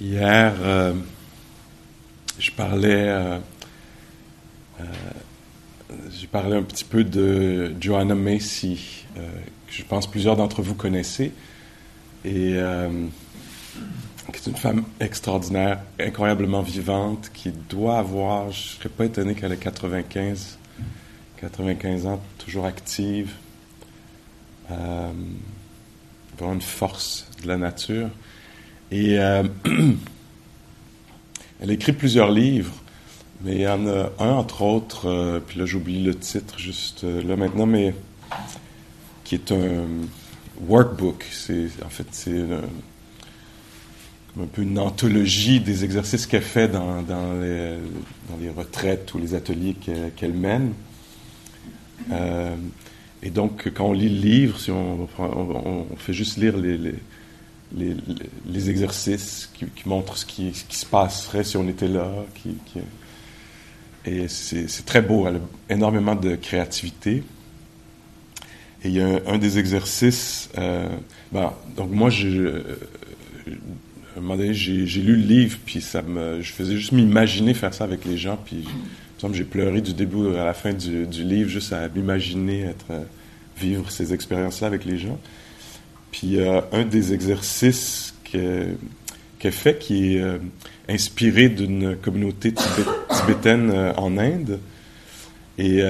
Hier, euh, je parlais, euh, euh, un petit peu de Joanna Macy, que je pense plusieurs d'entre vous connaissez, et qui est une femme extraordinaire, incroyablement vivante, qui doit avoir, je ne serais pas étonné qu'elle ait 95, 95 ans, toujours active, vraiment une force de la nature. Et euh, elle écrit plusieurs livres, mais il y en a un, entre autres, euh, puis là j'oublie le titre juste euh, là maintenant, mais qui est un workbook. C'est, en fait, c'est un peu une anthologie des exercices qu'elle fait dans, les, retraites ou les ateliers qu'elle, mène. et donc, quand on lit le livre, si on, fait juste lire les les, exercices qui, montrent ce qui, ce qui, se passerait si on était là. Et c'est très beau, elle a énormément de créativité. Et il y a un, des exercices, euh, ben, donc moi, à un moment donné, j'ai lu le livre, puis je faisais juste m'imaginer faire ça avec les gens, puis j'ai pleuré du début à la fin du, livre, juste à m'imaginer être, vivre ces expériences-là avec les gens. Puis euh, un des exercices qu'elle fait, qui est euh, inspiré d'une communauté tibétaine euh, en Inde. Et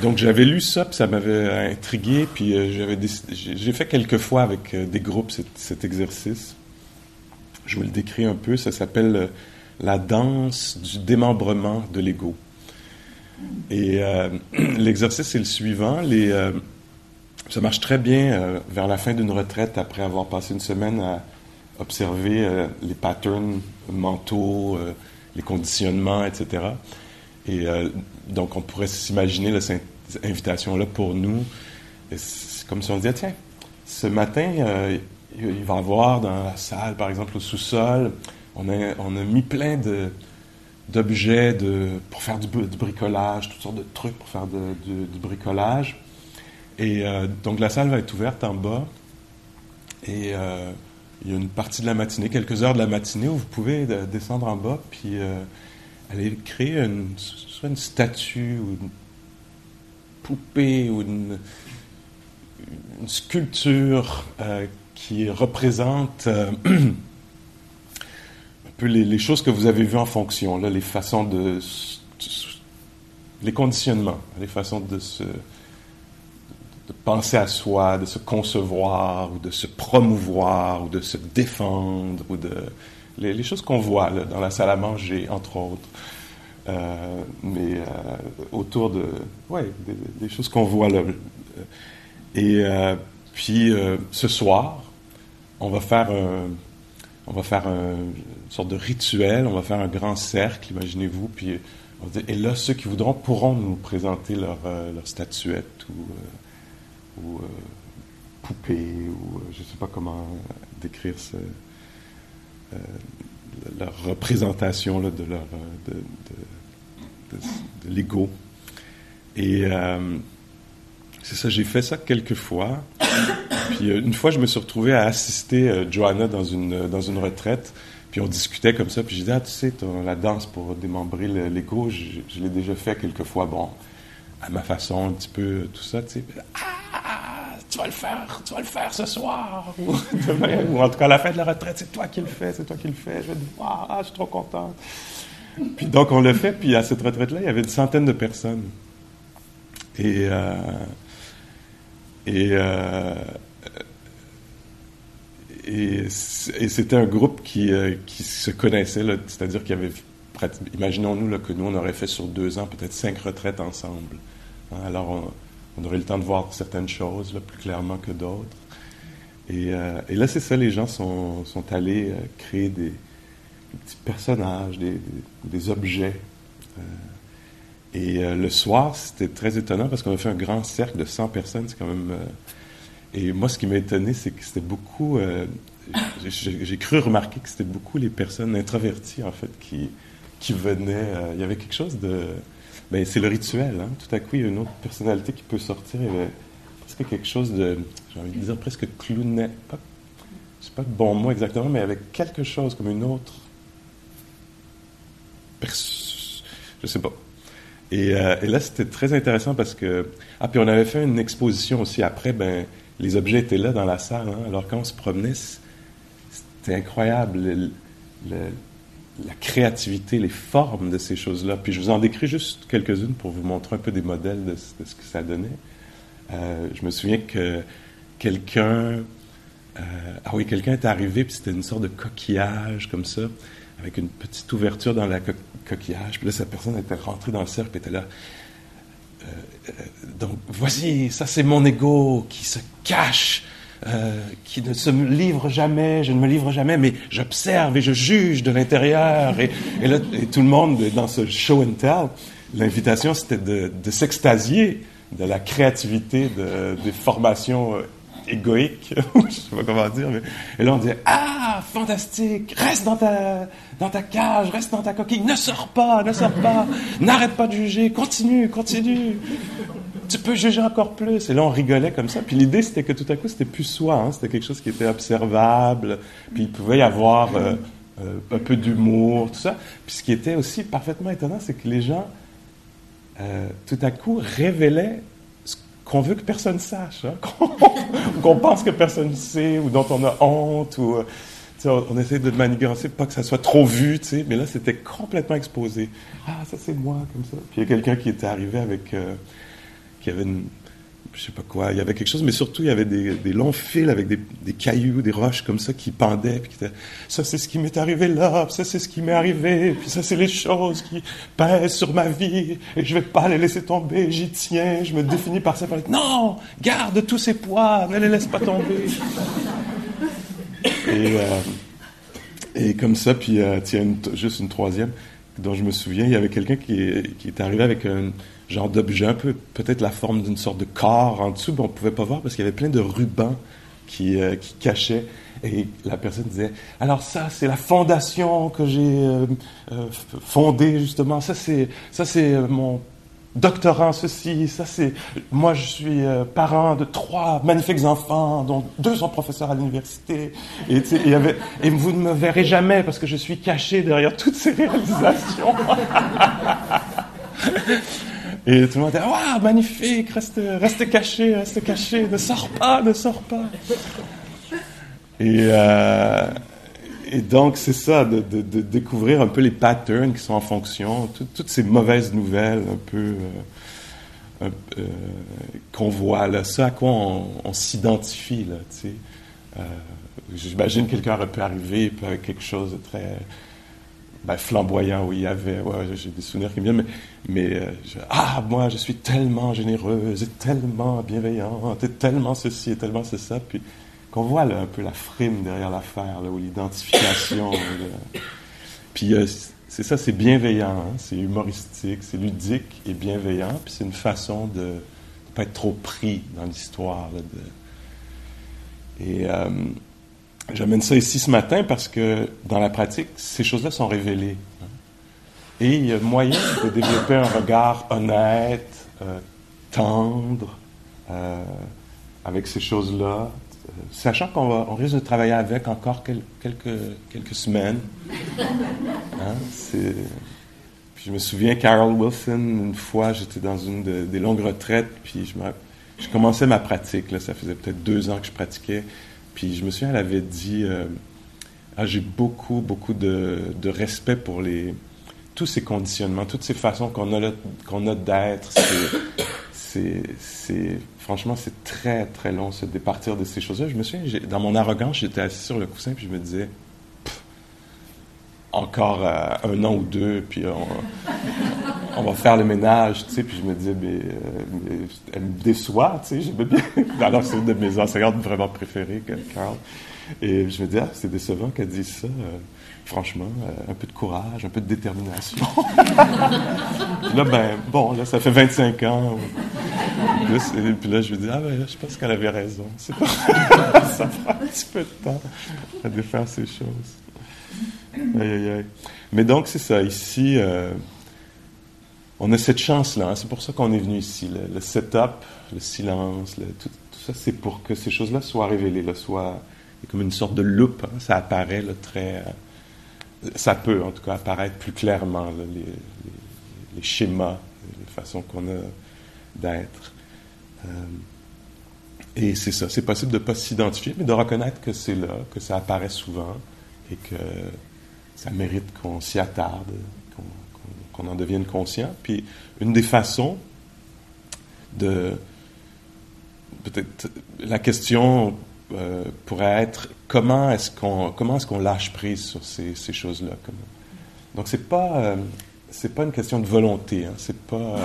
donc j'avais lu ça, puis ça m'avait intrigué, puis j'avais j'ai fait quelques fois avec des groupes cet, exercice. Je vous le décris un peu, ça s'appelle la danse du démembrement de l'ego. Et l'exercice est le suivant, les ça marche très bien euh, vers la fin d'une retraite, après avoir passé une semaine à observer euh, les patterns mentaux, euh, les conditionnements, etc. Et donc, on pourrait s'imaginer cette invitation-là pour nous. C'est comme si on disait, tiens, ce matin, il va y avoir dans la salle, par exemple, au sous-sol, on a, on a mis plein de d'objets de, pour faire du, bricolage, toutes sortes de trucs pour faire du bricolage. Et euh, donc la salle va être ouverte en bas. Et euh, il y a une partie de la matinée, quelques heures de la matinée, où vous pouvez descendre en bas, puis euh, aller créer une, soit une statue ou une poupée ou une, sculpture qui représente un peu les, les, choses que vous avez vues en fonction, là, les façons de, les conditionnements, les façons de se de penser à soi, de se concevoir, ou de se promouvoir, ou de se défendre, ou de les, choses qu'on voit dans la salle à manger, entre autres. Euh, mais euh, autour de, ouais, des, choses qu'on voit là. Et euh, puis ce soir, on va faire un, on va faire une sorte de rituel, on va faire un grand cercle, imaginez-vous, puis et là, ceux qui voudront pourront nous présenter leur, leur statuette ou ou euh, poupée, ou euh, je ne sais pas comment décrire ce, euh, leur représentation là, de leur de, de, l'ego. Et c'est ça, j'ai fait ça quelques fois. Puis une fois, je me suis retrouvé à assister Joanna dans une, dans une retraite. Puis on discutait comme ça. Puis j'ai dit, ah, tu sais, la danse pour démembrer l'ego, je, je l'ai déjà fait quelques fois. Bon, à ma façon, un petit peu, tout ça, tu sais. Ah, tu vas le faire, tu vas le faire ce soir, ou demain, ou en tout cas à la fin de la retraite, c'est toi qui le fais, c'est toi qui le fais, je vais te voir, ah, je suis trop content. Puis donc on le fait, puis à cette retraite-là, il y avait une centaine de personnes. Et, euh, et, euh, et, c'était un groupe qui, euh, qui se connaissait, c'est-à-dire qu'il y avait imaginons-nous que nous, on aurait fait sur deux ans peut-être cinq retraites ensemble. Hein, alors, on, aurait le temps de voir certaines choses plus clairement que d'autres. Et, euh, là, c'est ça, les gens sont, allés euh, créer des, petits personnages, des, objets. Euh, et le soir, c'était très étonnant parce qu'on a fait un grand cercle de 100 personnes. C'est quand même. et moi, ce qui m'a étonné, c'est que c'était beaucoup. j'ai cru remarquer que c'était beaucoup les personnes introverties, en fait, qui, qui venait. Euh, il y avait quelque chose de. Ben, c'est le rituel. Hein. Tout à coup, il y a une autre personnalité qui peut sortir. Il y avait presque quelque chose de. J'ai envie de dire presque clownet. Je c'est pas le bon mot exactement, mais avec quelque chose comme une autre. Je sais pas. Et, euh, et là, c'était très intéressant parce que. Ah, puis on avait fait une exposition aussi après, ben, les objets étaient là dans la salle. Hein. Alors quand on se promenait, c'était incroyable la créativité, les formes de ces choses-là. Puis je vous en décris juste quelques-unes pour vous montrer un peu des modèles de, ce que ça donnait. Euh, je me souviens que quelqu'un, euh, ah oui, quelqu'un est arrivé, puis c'était une sorte de coquillage comme ça, avec une petite ouverture dans la coquillage. Puis là, cette personne était rentrée dans le cercle, était là. Euh, donc, voici, ça c'est mon ego qui se cache euh, qui ne se livre jamais, je ne me livre jamais, mais j'observe et je juge de l'intérieur. Et, là, tout le monde, dans ce show and tell, l'invitation, c'était de, s'extasier de la créativité des formations euh, égoïques, je sais pas comment dire, mais, et là on disait, ah, fantastique, reste dans ta, dans ta cage, reste dans ta coquille, ne sors pas, ne sors pas, n'arrête pas de juger, continue, continue tu peux juger encore plus. Et là, on rigolait comme ça. Puis l'idée, c'était que tout à coup, c'était plus soi. Hein. C'était quelque chose qui était observable. Puis il pouvait y avoir euh, euh, un peu d'humour, tout ça. Puis ce qui était aussi parfaitement étonnant, c'est que les gens, euh, tout à coup, révélaient ce qu'on veut que personne sache. Hein. qu'on pense que personne ne sait, ou dont on a honte, ou... on essaie de manigancer, pas que ça soit trop vu, mais là, c'était complètement exposé. Ah, ça, c'est moi, comme ça. Puis il y a quelqu'un qui était arrivé avec il y avait je sais pas quoi, il y avait quelque chose, mais surtout il y avait des, longs fils avec des, cailloux, des roches comme ça qui pendaient, ça c'est ce qui m'est arrivé là, ça c'est ce qui m'est arrivé, puis ça c'est les choses qui pèsent sur ma vie, et je vais pas les laisser tomber, j'y tiens, je me définis par ça, non, garde tous ces poids, ne les laisse pas tomber. et, euh, et comme ça, puis euh, tiens, juste une troisième dont je me souviens, il y avait quelqu'un qui, qui est arrivé avec un genre d'objet, un peu peut-être la forme d'une sorte de corps en dessous, mais on pouvait pas voir parce qu'il y avait plein de rubans qui, euh, qui cachaient. Et la personne disait, alors ça, c'est la fondation que j'ai euh, euh, fondée, justement. Ça, c'est, ça, c'est mon doctorant ceci, ça c'est... Moi, je suis parent de trois magnifiques enfants, dont deux sont professeurs à l'université. Et, et, et vous ne me verrez jamais parce que je suis caché derrière toutes ces réalisations. Et tout le monde dit Waouh, magnifique, reste, reste caché, reste caché, ne sors pas, ne sors pas. Et, euh, et donc, c'est ça, de, de, découvrir un peu les patterns qui sont en fonction, toutes ces mauvaises nouvelles un peu euh, euh, qu'on voit, là, ce à quoi on, s'identifie, là. J'imagine quelqu'un aurait pu arriver avec quelque chose de très ben, flamboyant où il y avait, j'ai des souvenirs qui me viennent, mais, euh, ah, moi, je suis tellement généreuse et tellement bienveillante et tellement ceci et tellement c'est ça, puis qu'on voit un peu la frime derrière l'affaire, là, ou l'identification. puis euh, c'est ça, c'est bienveillant, hein, c'est humoristique, c'est ludique et bienveillant, puis c'est une façon de ne pas être trop pris dans l'histoire. Et euh, J'amène ça ici ce matin parce que dans la pratique, ces choses-là sont révélées. Hein. Et il y a moyen de développer un regard honnête, euh, tendre, euh, avec ces choses-là, euh, sachant qu'on on risque de travailler avec encore quelques, quelques semaines. Hein, puis je me souviens, Carol Wilson, une fois, j'étais dans une des longues retraites, puis je, je commençais ma pratique. Là, ça faisait peut-être deux ans que je pratiquais. Puis je me souviens, elle avait dit euh, ah, J'ai beaucoup, beaucoup de, respect pour les, tous ces conditionnements, toutes ces façons qu'on a, d'être. C'est, franchement, c'est très, très long, se départir de ces choses-là. Je me souviens, dans mon arrogance, j'étais assis sur le coussin, puis je me disais encore euh, un an ou deux, puis on, va faire le ménage, tu sais, puis je me disais, mais, euh, elle me déçoit, tu sais, j'aimais bien, alors c'est une de mes enseignantes vraiment préférées, Carl, et je me disais, ah, c'est décevant qu'elle dise ça, euh, franchement, un peu de courage, un peu de détermination. là, ben, bon, là, ça fait 25 ans, et puis là, je me dis, ah ben, je pense qu'elle avait raison, ça prend un petit peu de temps à défaire ces choses. Mais donc, c'est ça. Ici, euh, on a cette chance-là. Hein. C'est pour ça qu'on est venu ici. Le, setup, le silence, tout, ça, c'est pour que ces choses-là soient révélées, là, soient comme une sorte de loupe. Hein. ça apparaît très. Euh, ça peut, en tout cas, apparaître plus clairement, les, schémas, les façons qu'on a d'être. Euh, et c'est ça. C'est possible de ne pas s'identifier, mais de reconnaître que c'est là, que ça apparaît souvent et que ça mérite qu'on s'y attarde, qu'on en devienne conscient. Puis une des façons de peut-être la question euh, pourrait être comment est-ce qu'on est-ce lâche prise sur ces, choses-là? Donc c'est pas euh, c'est pas une question de volonté hein, c'est pas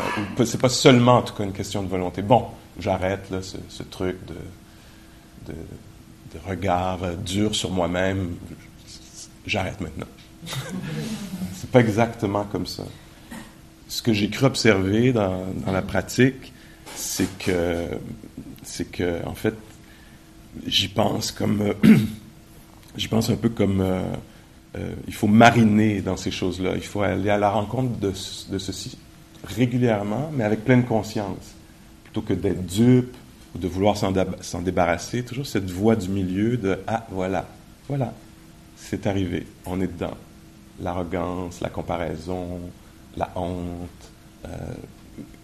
c'est pas seulement en tout cas une question de volonté. Bon j'arrête ce, truc de regard dur sur moi-même. J'arrête maintenant c'est pas exactement comme ça ce que j'ai cru observer dans, la pratique c'est que c'est que, en fait, j'y pense comme. J'y pense un peu comme. Euh, euh, il faut mariner dans ces choses-là. Il faut aller à la rencontre de, ceci régulièrement, mais avec pleine conscience. Plutôt que d'être dupe ou de vouloir s'en débarrasser, toujours cette voie du milieu de Ah, voilà, voilà, c'est arrivé, on est dedans. L'arrogance, la comparaison, la honte,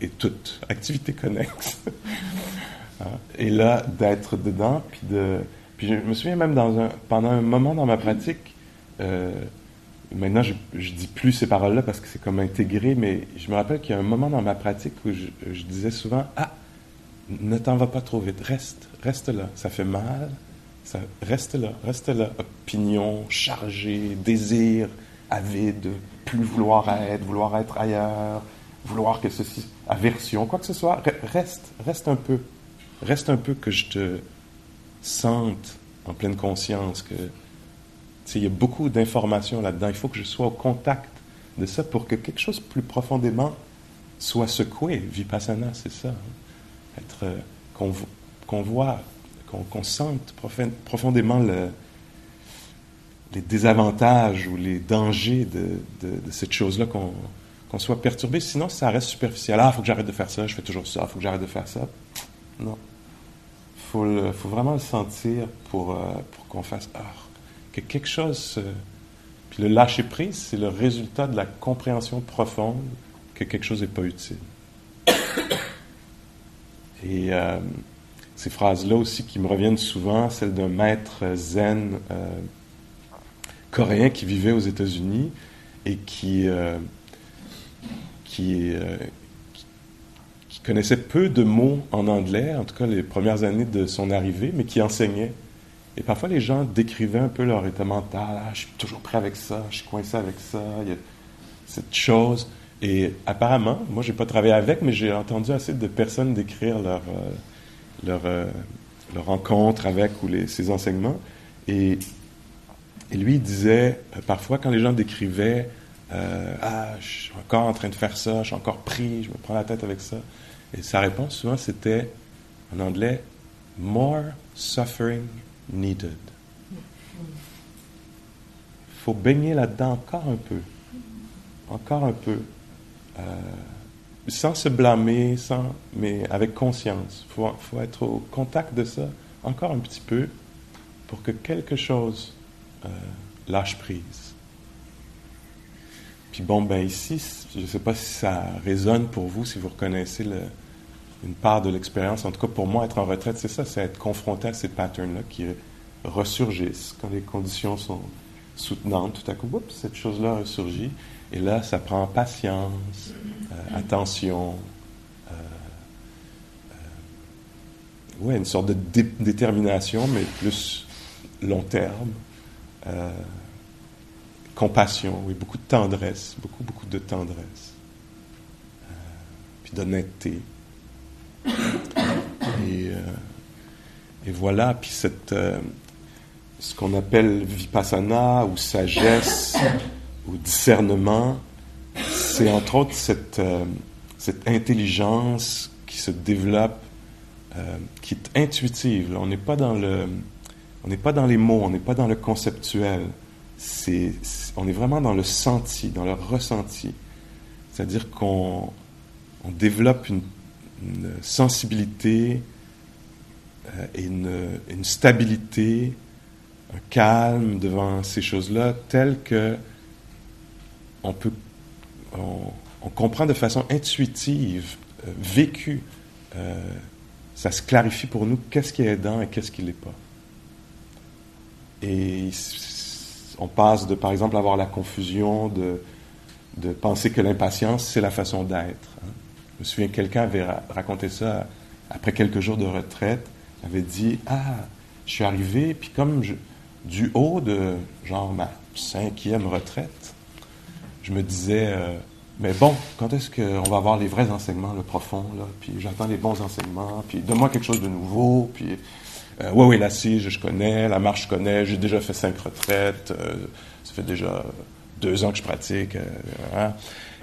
et toute activité connexe. Hein? Et là, d'être dedans, puis de... Puis je me souviens même dans un, pendant un moment dans ma pratique, euh, maintenant je, je dis plus ces paroles-là parce que c'est comme intégré, mais je me rappelle qu'il y a un moment dans ma pratique où je, je disais souvent, ah, ne t'en va pas trop vite, reste, reste là, ça fait mal, ça, reste là, reste là, opinion chargée, désir avide, plus vouloir être, vouloir être ailleurs, vouloir que ceci, aversion, quoi que ce soit, reste, reste un peu, reste un peu que je te sente en pleine conscience que il y a beaucoup d'informations là-dedans. Il faut que je sois au contact de ça pour que quelque chose plus profondément soit secoué. Vipassana, c'est ça. Hein. Être euh, qu'on voit, qu'on sente profondément le, les désavantages ou les dangers de, cette chose-là, qu'on soit perturbé. Sinon, ça reste superficiel. Ah, faut que j'arrête de faire ça, je fais toujours ça, faut que j'arrête de faire ça. Non. Il faut, faut, vraiment le sentir pour, euh, pour qu'on fasse ah, que quelque chose. puis le lâcher prise, c'est le résultat de la compréhension profonde que quelque chose n'est pas utile. Et euh, ces phrases-là aussi qui me reviennent souvent, celle d'un maître zen euh, coréen qui vivait aux États-Unis et qui, qui, connaissait peu de mots en anglais, en tout cas les premières années de son arrivée, mais qui enseignait. Et parfois, les gens décrivaient un peu leur état mental. Ah, je suis toujours prêt avec ça, je suis coincé avec ça, il y a cette chose. Et apparemment, moi, je n'ai pas travaillé avec, mais j'ai entendu assez de personnes décrire leur, euh, leur, euh, leur, rencontre avec ou les, ses enseignements. Et, et lui, disait, euh, parfois, quand les gens décrivaient Ah, je suis encore en train de faire ça, je suis encore pris, je me prends la tête avec ça. Et sa réponse souvent c'était en anglais More suffering needed. Il faut baigner là-dedans encore un peu. Encore un peu. Euh, sans se blâmer, sans, mais avec conscience. Il faut, faut, être au contact de ça encore un petit peu pour que quelque chose euh, lâche prise. Puis bon, ben ici, je ne sais pas si ça résonne pour vous, si vous reconnaissez le, une part de l'expérience. En tout cas, pour moi, être en retraite, c'est ça, c'est être confronté à ces patterns-là qui ressurgissent quand les conditions sont soutenantes. Tout à coup, oups, cette chose-là ressurgit. Et là, ça prend patience, euh, attention, euh, une sorte de détermination, mais plus long terme compassion, oui, beaucoup de tendresse, beaucoup, beaucoup de tendresse. Euh, puis d'honnêteté. Et, euh, et, voilà, puis cette, euh, ce qu'on appelle vipassana ou sagesse ou discernement, c'est entre autres cette, cette intelligence qui se développe, qui est intuitive. On n'est pas dans le, on n'est pas dans les mots, on n'est pas dans le conceptuel on est vraiment dans le senti, dans le ressenti. C'est-à-dire qu'on on développe une, sensibilité euh, et une, stabilité un calme devant ces choses-là, tel que on comprend de façon intuitive, euh, vécue. Euh, ça se clarifie pour nous qu'est-ce qui est aidant et qu'est-ce qui l'est pas. Et on passe de, par exemple, avoir la confusion de, penser que l'impatience, c'est la façon d'être. Hein. Je me souviens, quelqu'un avait raconté ça après quelques jours de retraite, avait dit Ah, je suis arrivé, puis comme du haut de genre ma cinquième retraite, je me disais euh, Mais bon, quand est-ce qu'on va avoir les vrais enseignements, le profond, là, puis j'attends les bons enseignements, puis donne-moi quelque chose de nouveau, puis. Euh, oui, oui, l'assise, je connais, la marche, je connais, j'ai déjà fait cinq retraites, euh, ça fait déjà deux ans que je pratique. Hein.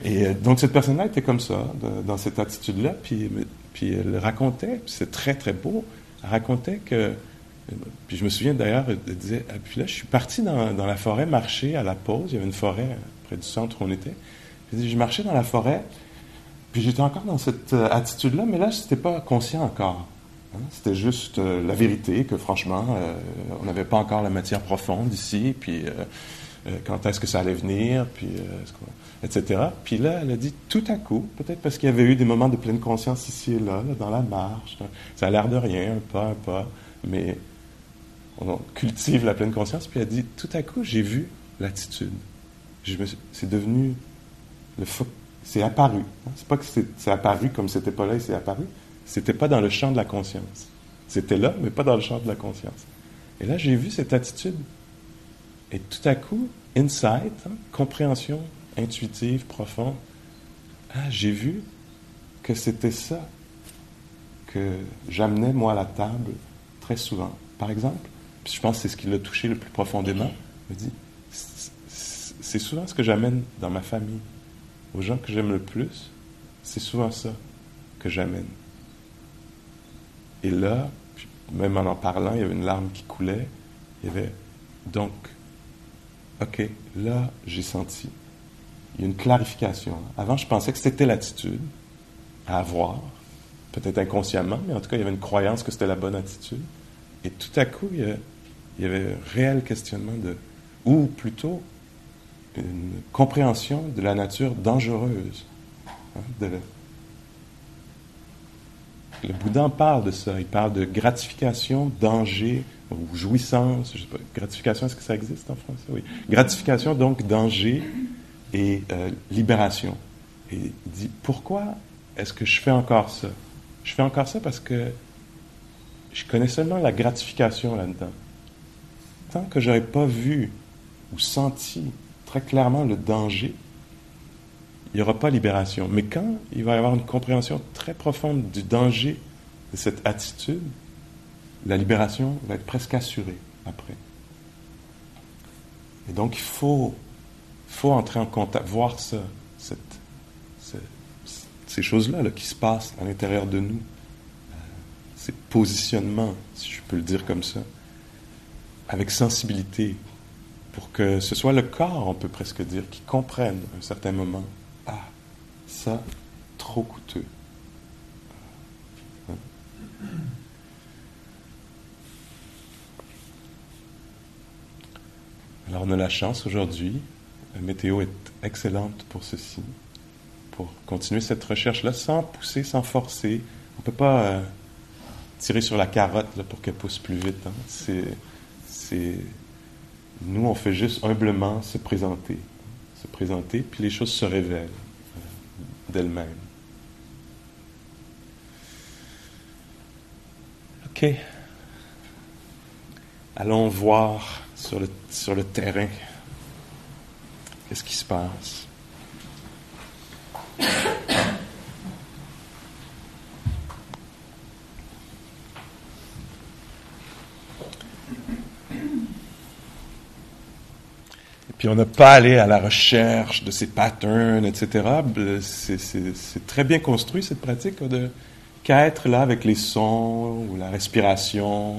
Et donc, cette personne-là était comme ça, dans cette attitude-là, puis puis elle racontait, c'est très, très beau, elle racontait que. Puis je me souviens d'ailleurs, elle disait ah, Puis là, je suis parti dans, la forêt marcher à la pause. Il y avait une forêt près du centre où on était. Puis je marchais dans la forêt, puis j'étais encore dans cette euh, attitude-là, mais là, je n'étais pas conscient encore. Hein. C'était juste euh, la vérité que, franchement, euh, on n'avait pas encore la matière profonde ici, puis quand est-ce que ça allait venir, puis etc. Puis là, elle a dit tout à coup, peut-être parce qu'il y avait eu des moments de pleine conscience ici et là, dans la marche, ça a l'air de rien, un pas, un pas, mais on cultive la pleine conscience, puis elle a dit tout à coup, j'ai vu l'attitude. C'est devenu le c'est apparu. C'est pas que c'est apparu comme c'était pas là et c'est apparu. C'était pas dans le champ de la conscience. C'était là, mais pas dans le champ de la conscience. Et là, j'ai vu cette attitude. Et tout à coup, insight, hein, compréhension, intuitive, profonde. Ah, j'ai vu que c'était ça que j'amenais moi à la table très souvent. Par exemple, je pense que c'est ce qui l'a touché le plus profondément, me dit, c'est souvent ce que j'amène dans ma famille. Aux gens que j'aime le plus, c'est souvent ça que j'amène. Et là, même en en parlant, il y avait une larme qui coulait. Il y avait donc, ok, là, j'ai senti il y a une clarification. Avant, je pensais que c'était l'attitude à avoir, peut-être inconsciemment, mais en tout cas, il y avait une croyance que c'était la bonne attitude. Et tout à coup, il y, avait un réel questionnement de, ou plutôt une compréhension de la nature dangereuse. Hein, le Bouddha parle de ça. Il parle de gratification, danger ou jouissance. Je sais pas, gratification, est-ce que ça existe en français? Oui. Gratification, donc danger, et euh, libération. Et il dit, pourquoi est-ce que je fais encore ça? Je fais encore ça parce que je connais seulement la gratification là-dedans. Tant que je n'aurais pas vu ou senti très clairement le danger, il n'y aura pas libération. Mais quand il va y avoir une compréhension très profonde du danger de cette attitude, la libération va être presque assurée après. Et donc il faut faut entrer en contact, voir ça, ces choses-là là, qui se passent à l'intérieur de nous, euh, ces positionnements, si je peux le dire comme ça, avec sensibilité, pour que ce soit le corps, on peut presque dire, qui comprenne à un certain moment, ça, trop coûteux. Alors on a la chance aujourd'hui la météo est excellente pour ceci, pour continuer cette recherche-là sans pousser, sans forcer. On ne peut pas euh, tirer sur la carotte pour qu'elle pousse plus vite. Hein. C'est, nous, on fait juste humblement se présenter, se présenter, puis les choses se révèlent d'elles-mêmes. OK. Allons voir sur le, sur le terrain Qu'est-ce qui se passe? On n'a pas allé à la recherche de ces patterns, etc. C'est très bien construit cette pratique de qu'à être là avec les sons ou la respiration,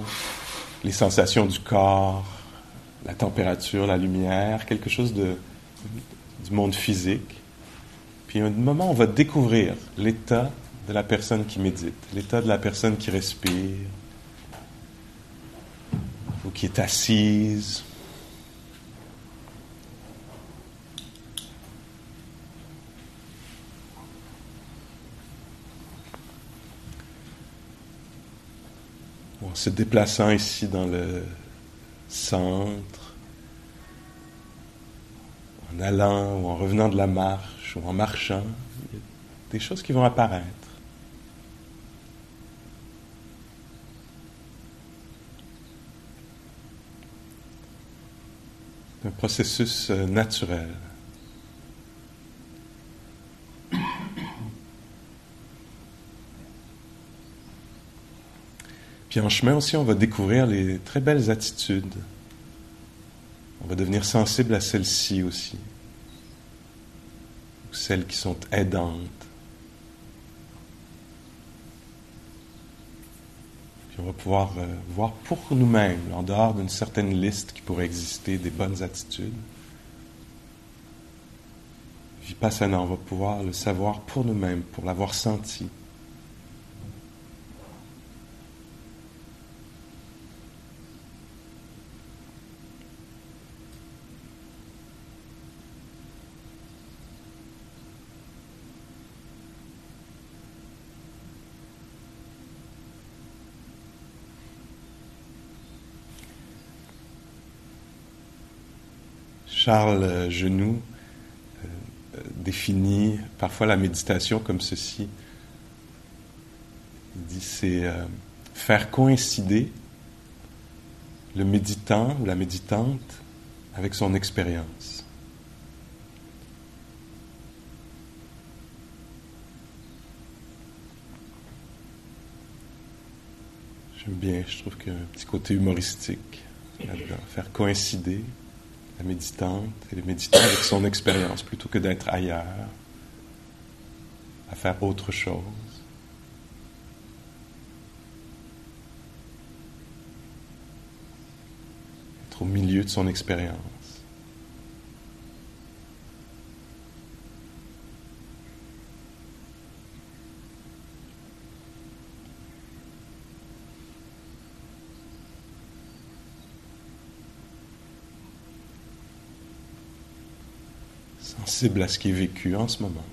les sensations du corps, la température, la lumière, quelque chose du monde physique. Puis à un moment, on va découvrir l'état de la personne qui médite, l'état de la personne qui respire. Vous qui est assise. Se déplaçant ici dans le centre, en allant ou en revenant de la marche ou en marchant, il y a des choses qui vont apparaître. un processus euh, naturel. Puis en chemin aussi, on va découvrir les très belles attitudes. On va devenir sensible à celles-ci aussi, ou celles qui sont aidantes. Puis on va pouvoir euh, voir pour nous-mêmes, en dehors d'une certaine liste qui pourrait exister des bonnes attitudes. Vipassana, on va pouvoir le savoir pour nous-mêmes, pour l'avoir senti. Charles Genoux euh, définit parfois la méditation comme ceci. Il dit c'est euh, faire coïncider le méditant ou la méditante avec son expérience. J'aime bien, je trouve qu'il y a un petit côté humoristique là-dedans, faire coïncider la méditante et le méditant avec son expérience plutôt que d'être ailleurs, à faire autre chose. Être au milieu de son expérience. Sensible à ce qui est vécu en ce moment.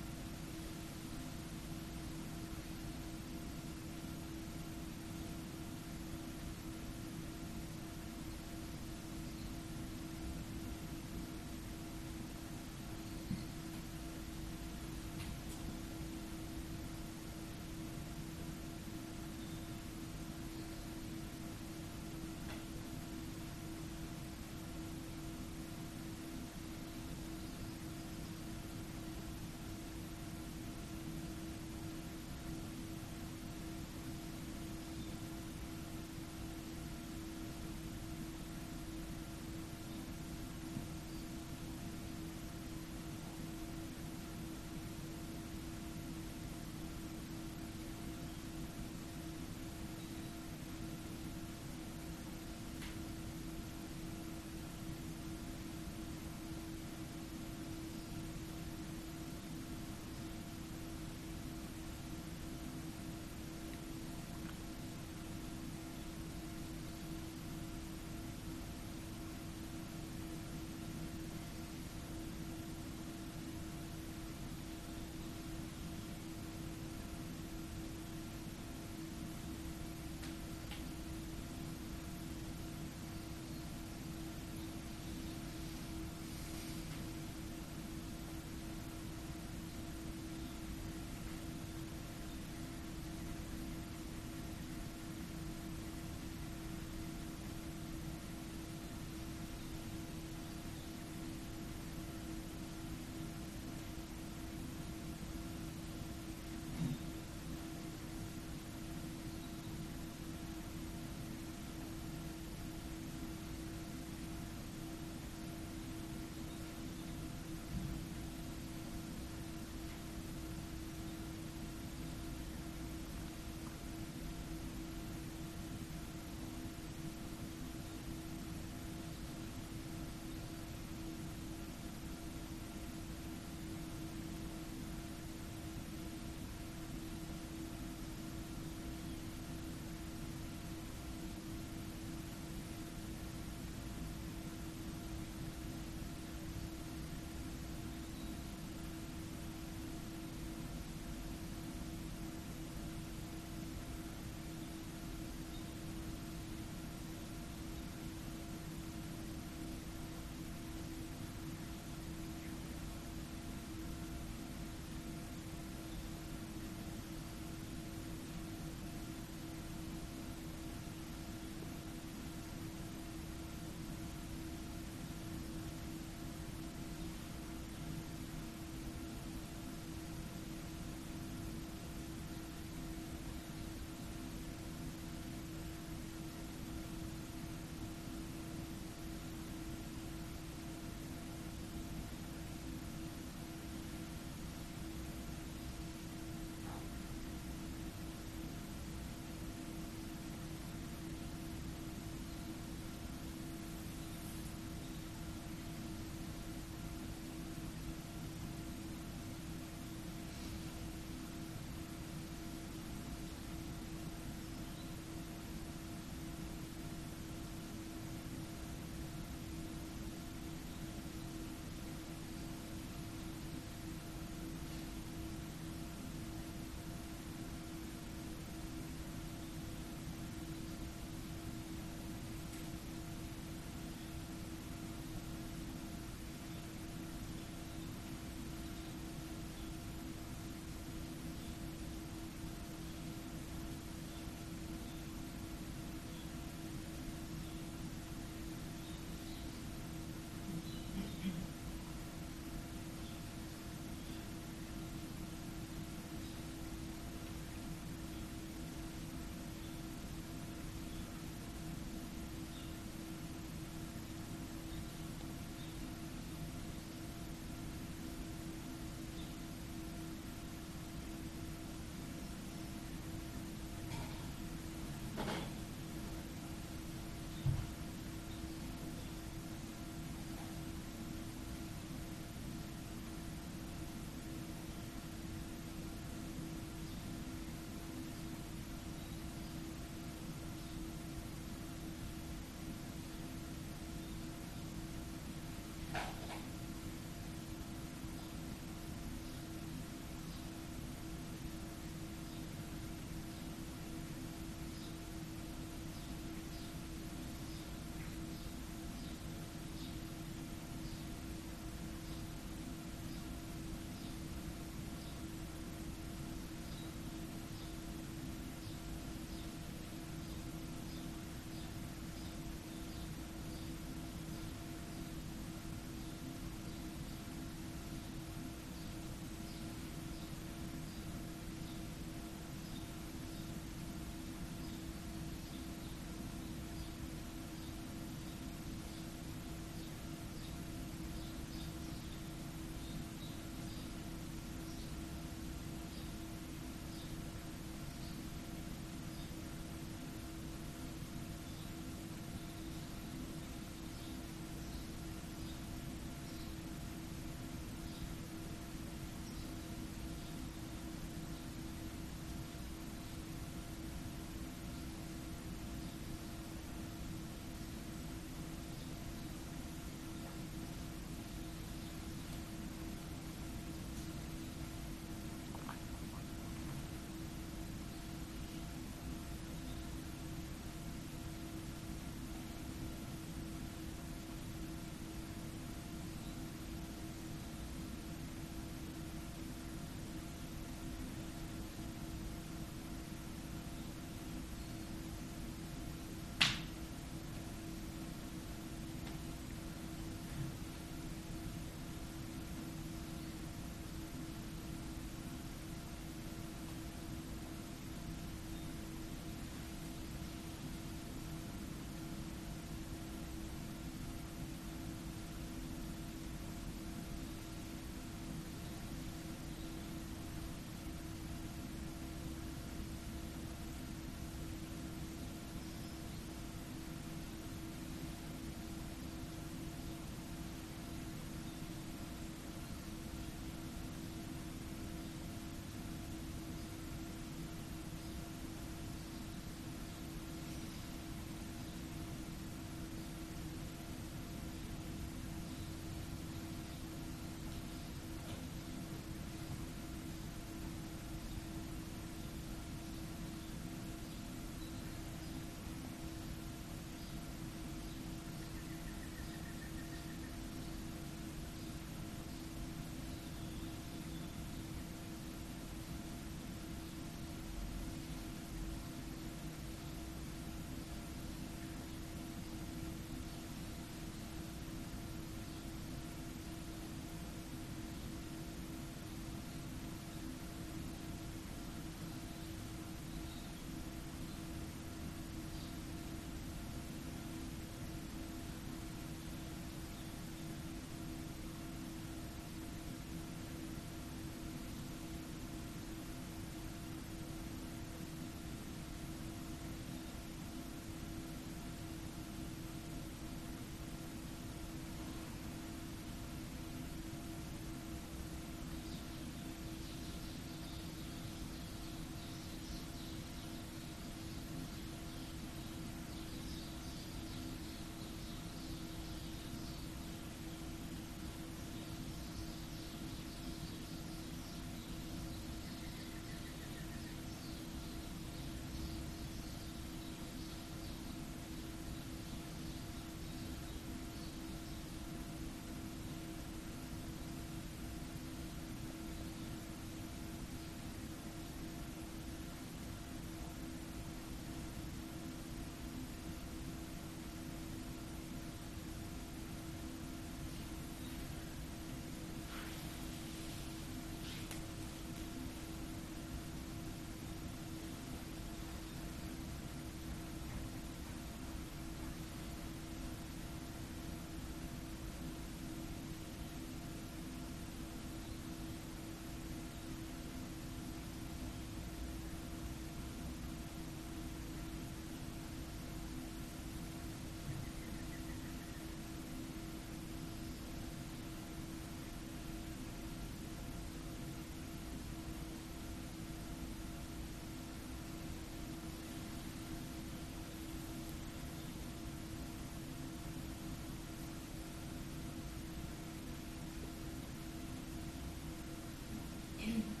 in